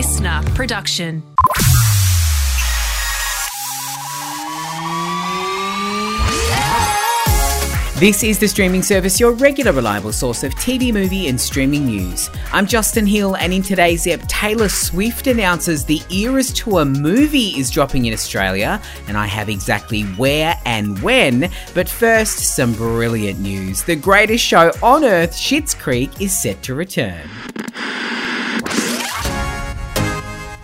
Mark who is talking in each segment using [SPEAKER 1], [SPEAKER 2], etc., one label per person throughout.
[SPEAKER 1] listener production.
[SPEAKER 2] This is the streaming service, your regular reliable source of TV, movie, and streaming news. I'm Justin Hill, and in today's ep, Taylor Swift announces the Eras Tour movie is dropping in Australia, and I have exactly where and when. But first, some brilliant news. The greatest show on earth, Schitt's Creek, is set to return.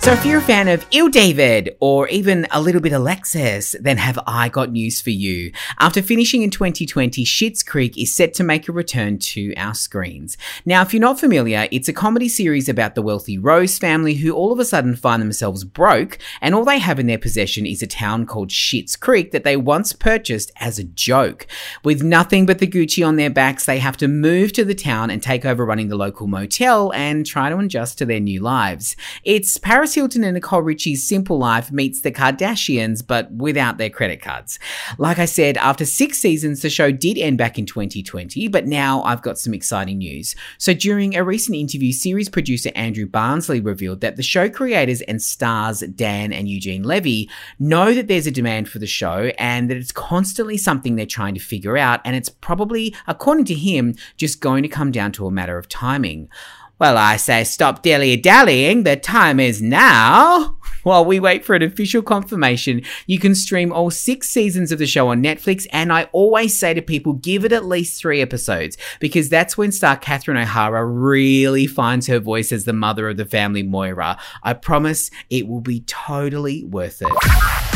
[SPEAKER 2] So, if you're a fan of Ew David or even a little bit Alexis, then have I got news for you. After finishing in 2020, Schitt's Creek is set to make a return to our screens. Now, if you're not familiar, it's a comedy series about the wealthy Rose family who all of a sudden find themselves broke, and all they have in their possession is a town called Schitt's Creek that they once purchased as a joke. With nothing but the Gucci on their backs, they have to move to the town and take over running the local motel and try to adjust to their new lives. It's Paris Hilton and Nicole Richie's Simple Life meets the Kardashians, but without their credit cards. Like I said, after six seasons, the show did end back in 2020, but now I've got some exciting news. So during a recent interview, series producer Andrew Barnsley revealed that the show creators and stars Dan and Eugene Levy know that there's a demand for the show and that it's constantly something they're trying to figure out, and it's probably, according to him, just going to come down to a matter of timing. Well, I say stop dilly dallying. The time is now. While we wait for an official confirmation, you can stream all six seasons of the show on Netflix. And I always say to people, give it at least three episodes because that's when star Catherine O'Hara really finds her voice as the mother of the family, Moira. I promise it will be totally worth it.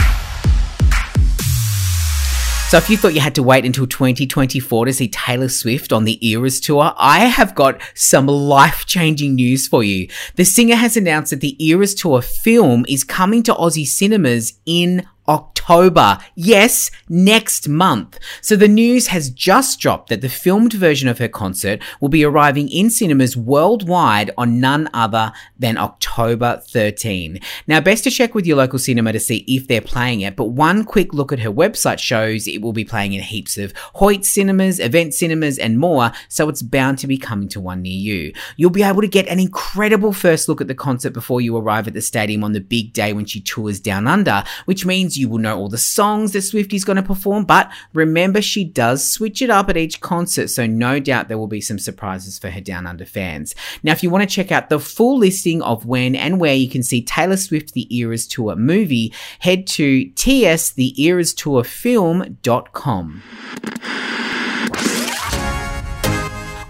[SPEAKER 2] So if you thought you had to wait until 2024 to see Taylor Swift on the Eras tour, I have got some life-changing news for you. The singer has announced that the Eras tour film is coming to Aussie cinemas in October. Yes, next month. So the news has just dropped that the filmed version of her concert will be arriving in cinemas worldwide on none other than October 13. Now, best to check with your local cinema to see if they're playing it, but one quick look at her website shows it will be playing in heaps of Hoyts cinemas, event cinemas, and more, so it's bound to be coming to one near you. You'll be able to get an incredible first look at the concert before you arrive at the stadium on the big day when she tours down under, which means you will know all the songs that Swifty's going to perform, but remember she does switch it up at each concert, so no doubt there will be some surprises for her Down Under fans. Now, if you want to check out the full listing of when and where you can see Taylor Swift The Eras Tour movie, head to tstheerastourfilm.com.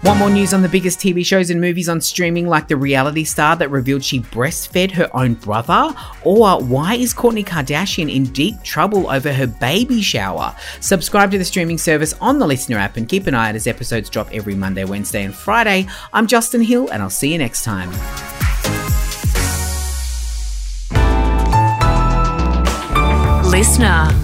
[SPEAKER 2] Want more news on the biggest TV shows and movies on streaming, like the reality star that revealed she breastfed her own brother? Or why is Kourtney Kardashian in deep trouble over her baby shower? Subscribe to the streaming service on the Listener app and keep an eye out as episodes drop every Monday, Wednesday, and Friday. I'm Justin Hill, and I'll see you next time.
[SPEAKER 1] Listener.